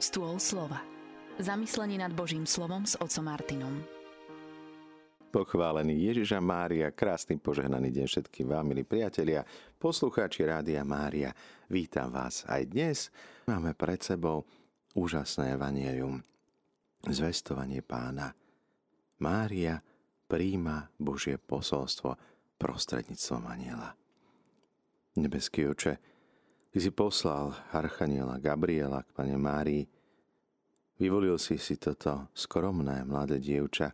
Stôl slova. Zamyslenie nad Božím slovom s otcom Martinom. Pochválený Ježiša Mária, krásny požehnaný deň všetkým vám, milí priatelia, poslucháči Rádia Mária. Vítam vás aj dnes. Máme pred sebou úžasné evanielium. Zvestovanie pána. Mária príjma Božie posolstvo prostredníctvom aniela. Nebeský oče, Ty si poslal Archaniela Gabriela k pane Márii. Vyvolil si si toto skromné mladé dievča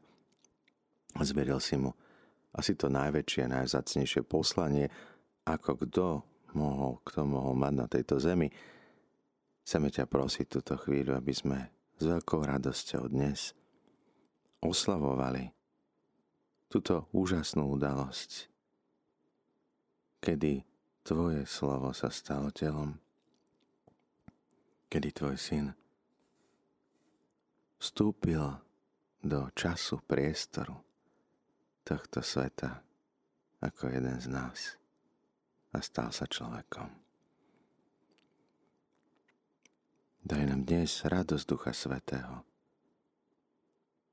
a zveril si mu asi to najväčšie, najvzácnejšie poslanie, ako kto mohol, kto mohol mať na tejto zemi. Chceme ťa prosiť túto chvíľu, aby sme s veľkou radosťou dnes oslavovali túto úžasnú udalosť, kedy Tvoje slovo sa stalo telom, kedy Tvoj syn vstúpil do času, priestoru tohto sveta ako jeden z nás a stal sa človekom. Daj nám dnes radosť Ducha Svetého,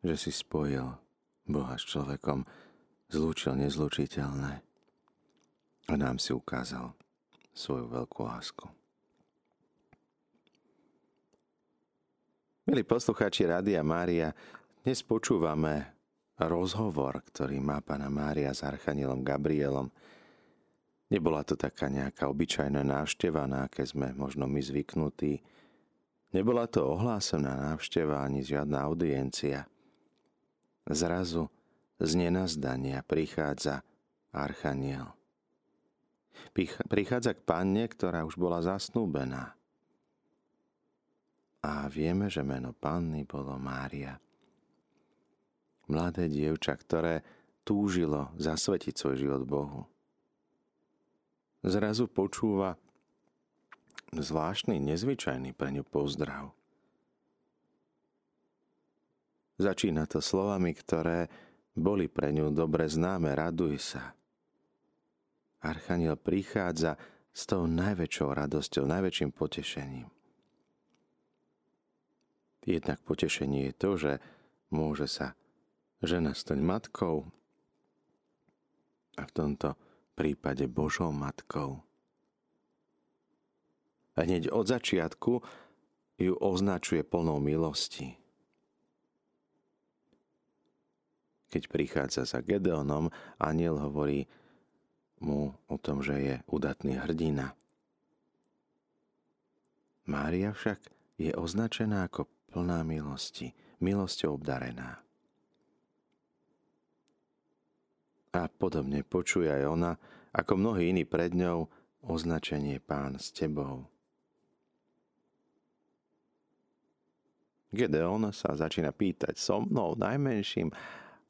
že si spojil Boha s človekom, zlúčil nezlučiteľné a nám si ukázal svoju veľkú lásku. Milí poslucháči Rádia Mária, dnes počúvame rozhovor, ktorý má pána Mária s Archanielom Gabrielom. Nebola to taká nejaká obyčajná návšteva, na aké sme možno my zvyknutí. Nebola to ohlásená návšteva ani žiadna audiencia. Zrazu z nenazdania prichádza Archaniel – prichádza k panne, ktorá už bola zasnúbená. A vieme, že meno panny bolo Mária. Mladé dievča, ktoré túžilo zasvetiť svoj život Bohu. Zrazu počúva zvláštny, nezvyčajný pre ňu pozdrav. Začína to slovami, ktoré boli pre ňu dobre známe. Raduj sa. Archaniel prichádza s tou najväčšou radosťou, najväčším potešením. Jednak potešenie je to, že môže sa žena stať matkou a v tomto prípade Božou matkou. A hneď od začiatku ju označuje plnou milosti. Keď prichádza za Gedeonom, aniel hovorí, mu o tom, že je udatný hrdina. Mária však je označená ako plná milosti, milosťou obdarená. A podobne počuje aj ona, ako mnohí iní pred ňou, označenie pán s tebou. Gedeon sa začína pýtať so mnou, najmenším,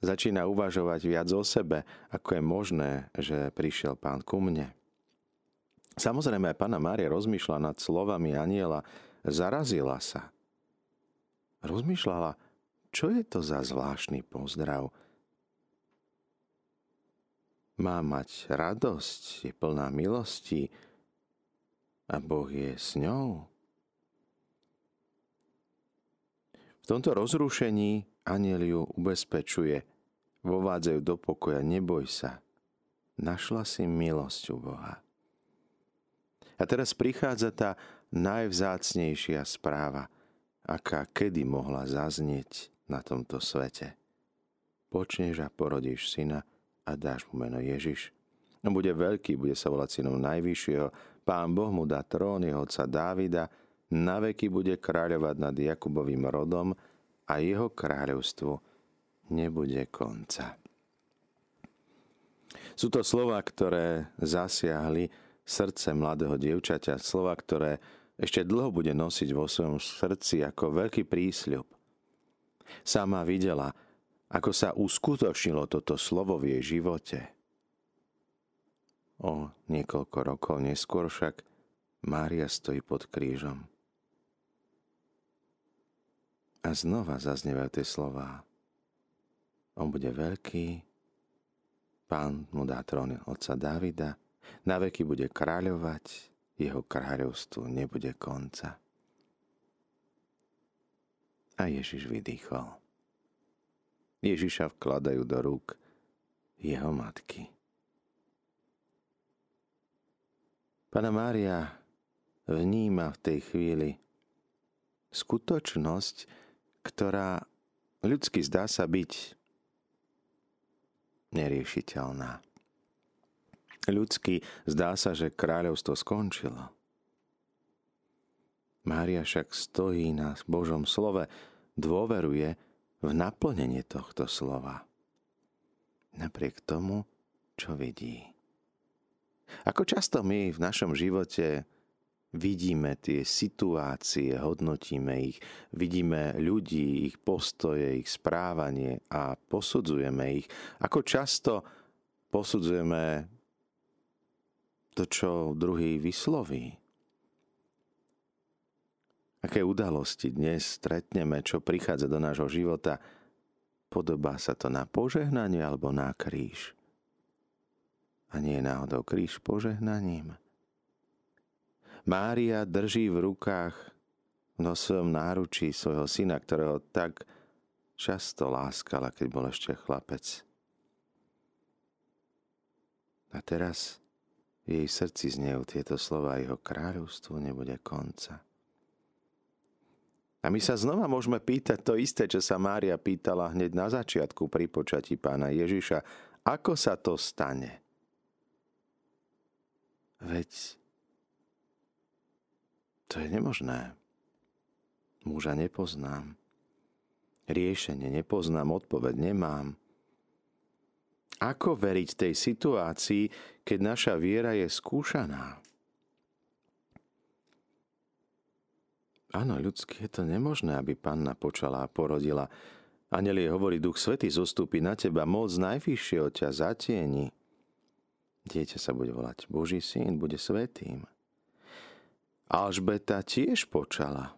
začína uvažovať viac o sebe, ako je možné, že prišiel pán ku mne. Samozrejme aj pána Mária rozmýšľa nad slovami aniela, zarazila sa. Rozmýšľala, čo je to za zvláštny pozdrav. Má mať radosť, je plná milosti a Boh je s ňou. V tomto rozrušení aniel ju ubezpečuje – vovádzajú do pokoja, neboj sa. Našla si milosť u Boha. A teraz prichádza tá najvzácnejšia správa, aká kedy mohla zaznieť na tomto svete. Počneš a porodíš syna a dáš mu meno Ježiš. On bude veľký, bude sa volať synom Najvyššieho. Pán Boh mu dá trón jeho otca Dávida, na veky bude kráľovať nad Jakubovým rodom a jeho kráľovstvu nebude konca. Sú to slova, ktoré zasiahli srdce mladého dievčaťa, slova, ktoré ešte dlho bude nosiť vo svojom srdci ako veľký prísľub. Sama videla, ako sa uskutočnilo toto slovo v jej živote. O niekoľko rokov neskôr však Mária stojí pod krížom. A znova zaznievajú tie slová. On bude veľký, pán mu dá trón otca Davida, na veky bude kráľovať, jeho kráľovstvu nebude konca. A Ježiš vydýchol. Ježiša vkladajú do rúk jeho matky. Pana Mária vníma v tej chvíli skutočnosť, ktorá ľudsky zdá sa byť neriešiteľná. Ľudsky zdá sa, že kráľovstvo skončilo. Mária však stojí na Božom slove, dôveruje v naplnenie tohto slova. Napriek tomu, čo vidí. Ako často my v našom živote vidíme tie situácie, hodnotíme ich, vidíme ľudí, ich postoje, ich správanie a posudzujeme ich. Ako často posudzujeme to, čo druhý vysloví. Aké udalosti dnes stretneme, čo prichádza do nášho života, podobá sa to na požehnanie alebo na kríž a nie je náhodou kríž požehnaním. Mária drží v rukách no svojom náručí svojho syna, ktorého tak často láskala, keď bol ešte chlapec. A teraz v jej srdci znejú tieto slova, jeho kráľovstvu nebude konca. A my sa znova môžeme pýtať to isté, čo sa Mária pýtala hneď na začiatku pri počatí pána Ježiša. Ako sa to stane? Veď to je nemožné. Muža nepoznám. Riešenie nepoznám, odpoveď nemám. Ako veriť tej situácii, keď naša viera je skúšaná? Áno, ľudsky je to nemožné, aby panna počala a porodila. Anelie hovorí, Duch Svety zostúpi na teba, moc najvyššieho ťa zatieni. Dieťa sa bude volať Boží syn, bude svetým. Alžbeta tiež počala.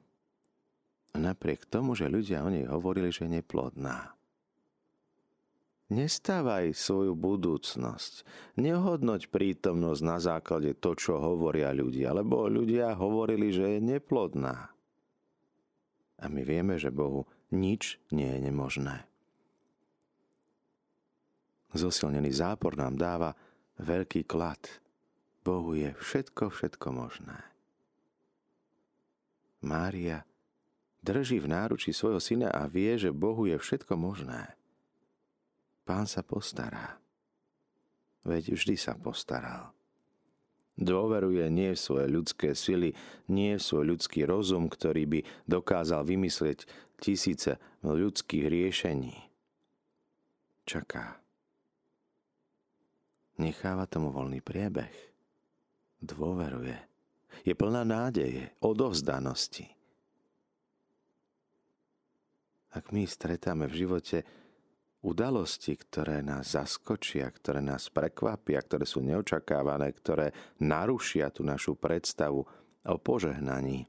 Napriek tomu, že ľudia o nej hovorili, že je neplodná. Nestávaj svoju budúcnosť. Nehodnoť prítomnosť na základe to, čo hovoria ľudia, lebo ľudia hovorili, že je neplodná. A my vieme, že Bohu nič nie je nemožné. Zosilnený zápor nám dáva veľký klad. Bohu je všetko, všetko možné. Mária drží v náruči svojho syna a vie, že Bohu je všetko možné. Pán sa postará. Veď vždy sa postaral. Dôveruje nie v svoje ľudské sily, nie v svoj ľudský rozum, ktorý by dokázal vymyslieť tisíce ľudských riešení. Čaká Necháva tomu voľný priebeh. Dôveruje. Je plná nádeje, odovzdanosti. Ak my stretáme v živote udalosti, ktoré nás zaskočia, ktoré nás prekvapia, ktoré sú neočakávané, ktoré narušia tú našu predstavu o požehnaní,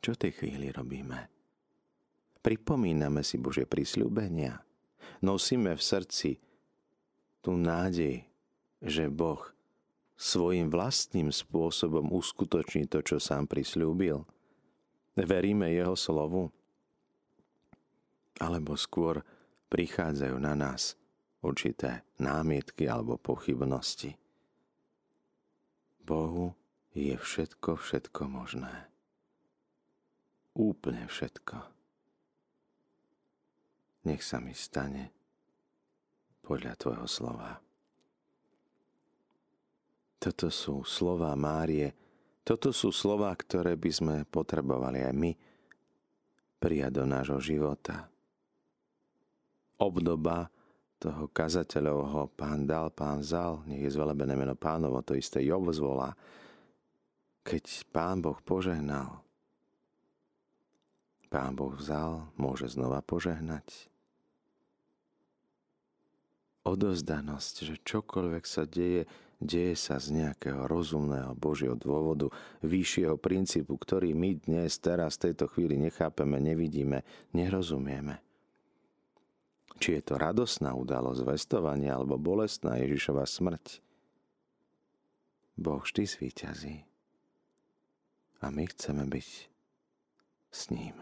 čo v tej chvíli robíme? Pripomíname si Božie prísľubenia. Nosíme v srdci tú nádej, že Boh svojim vlastným spôsobom uskutoční to, čo sám prislúbil. Veríme Jeho slovu? Alebo skôr prichádzajú na nás určité námietky alebo pochybnosti. Bohu je všetko, všetko možné. Úplne všetko. Nech sa mi stane podľa Tvojho slova. Toto sú slova Márie, toto sú slova, ktoré by sme potrebovali aj my prijať do nášho života. Obdoba toho kazateľovho pán dal, pán vzal, nech je zvelebené meno pánovo, to isté Job zvolá. Keď pán Boh požehnal, pán Boh vzal, môže znova požehnať odozdanosť, že čokoľvek sa deje, deje sa z nejakého rozumného Božieho dôvodu, vyššieho princípu, ktorý my dnes, teraz, v tejto chvíli nechápeme, nevidíme, nerozumieme. Či je to radosná udalosť vestovania alebo bolestná Ježišova smrť. Boh vždy zvýťazí. A my chceme byť s ním.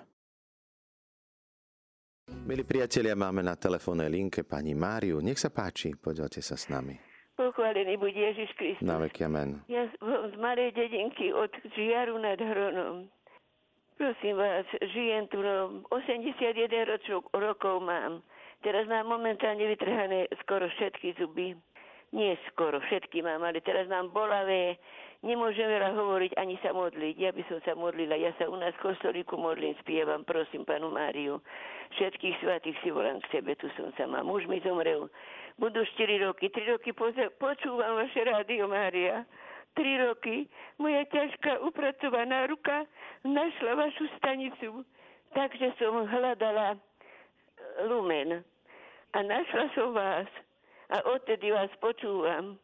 Milí priatelia, máme na telefónnej linke pani Máriu. Nech sa páči, poďte sa s nami. Pochválený buď Ježiš Kristus. Na veky amen. Ja z malej dedinky od Žiaru nad Hronom. Prosím vás, žijem tu, no, 81 ročok, rokov mám. Teraz mám momentálne vytrhané skoro všetky zuby. Nie skoro, všetky mám, ale teraz mám bolavé, Nemôžem veľa hovoriť ani sa modliť. Ja by som sa modlila. Ja sa u nás v kostolíku modlím, spievam, prosím panu Máriu. Všetkých svatých si volám k sebe, tu som sama. Muž mi zomrel. Budú 4 roky. 3 roky poza- počúvam vaše rádio Mária. 3 roky. Moja ťažká upracovaná ruka našla vašu stanicu. Takže som hľadala lumen. A našla som vás. A odtedy vás počúvam.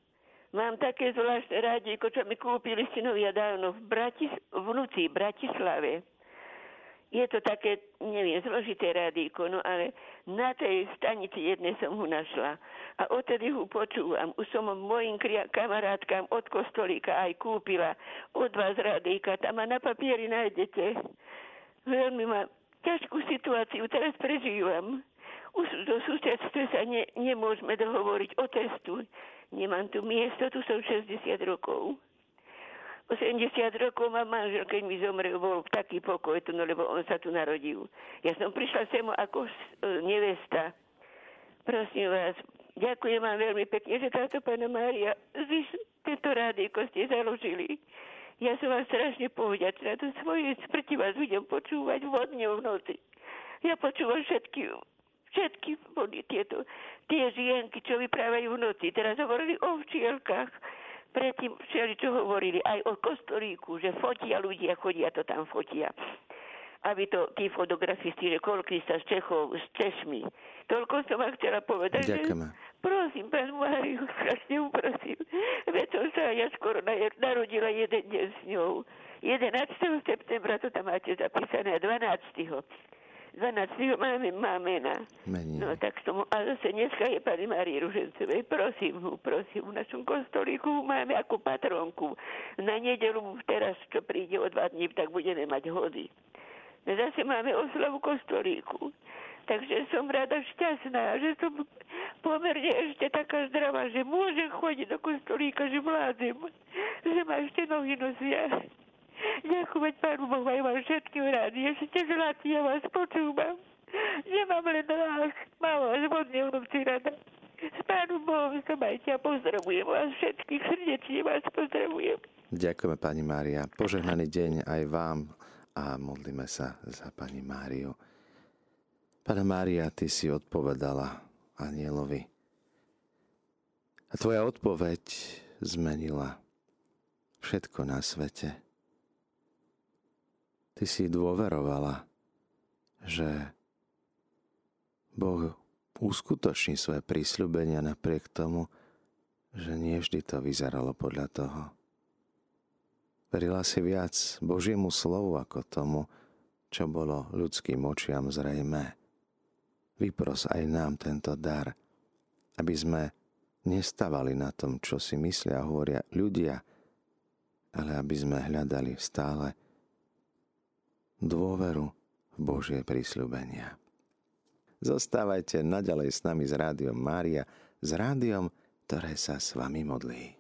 Mám také zvláštne rádíko, čo mi kúpili synovia dávno v Bratis- vnúci Bratislave. Je to také, neviem, zložité rádíko, no ale na tej stanici jednej som ho našla. A odtedy ho počúvam. Už som mojim kamarátkám od kostolíka aj kúpila od vás rádíka. Tam ma na papieri nájdete. Veľmi ma ťažkú situáciu teraz prežívam. Už do susedstve sa ne, nemôžeme dohovoriť o testu. Nemám tu miesto, tu som 60 rokov. 80 rokov má manžel, keď mi zomrel, bol taký pokoj tu, no lebo on sa tu narodil. Ja som prišla sem ako e, nevesta. Prosím vás, ďakujem vám veľmi pekne, že táto pána Mária, tento rádiko ste založili. Ja som vám strašne povďačná. Do svojej smrti vás budem počúvať vodne v noci. Ja počúvam všetky Všetky boli tieto, tie žienky, čo vyprávajú v noci. Teraz hovorili o včielkách. Predtým všeli, čo hovorili aj o kostolíku, že fotia ľudia, chodia to tam fotia. Aby to tí fotografisti, že koľko sa z Čechov, s Češmi. Toľko som vám chcela povedať. Ďakujeme. Že, prosím, pán Máriu, strašne uprosím. Veď som sa ja skoro narodila jeden deň s ňou. 11. septembra to tam máte zapísané, 12. 12. máme mamena. Mením. No tak tomu, a zase dneska je pani Marie Ružencovej. Prosím ho, prosím, v našom kostolíku máme ako patronku. Na nedelu teraz, čo príde o dva dní, tak budeme mať hody. Zase máme oslavu kostolíku. Takže som rada šťastná, že som pomerne ešte taká zdravá, že môžem chodiť do kostolíka, že vládzem, že ma ešte nohy nosia. Ďakovať Pánu Bohu aj vám všetkým rádi. Ešte želáci, ja vás počúvam. Nemám len vás, mám vás vodne vnúci rada. S Pánu Bohom sa majte a pozdravujem vás všetkých, srdečne vás pozdravujem. Ďakujeme pani Mária. Požehnaný deň aj vám a modlíme sa za pani Máriu. Pana Mária, ty si odpovedala anielovi. A tvoja odpoveď zmenila všetko na svete. Ty si dôverovala, že Boh uskutoční svoje prísľubenia napriek tomu, že nie vždy to vyzeralo podľa toho. Verila si viac Božiemu slovu ako tomu, čo bolo ľudským očiam zrejmé. Vypros aj nám tento dar, aby sme nestávali na tom, čo si myslia a hovoria ľudia, ale aby sme hľadali stále dôveru v Božie prísľubenia. Zostávajte naďalej s nami s Rádiom Mária, s rádiom, ktoré sa s vami modlí.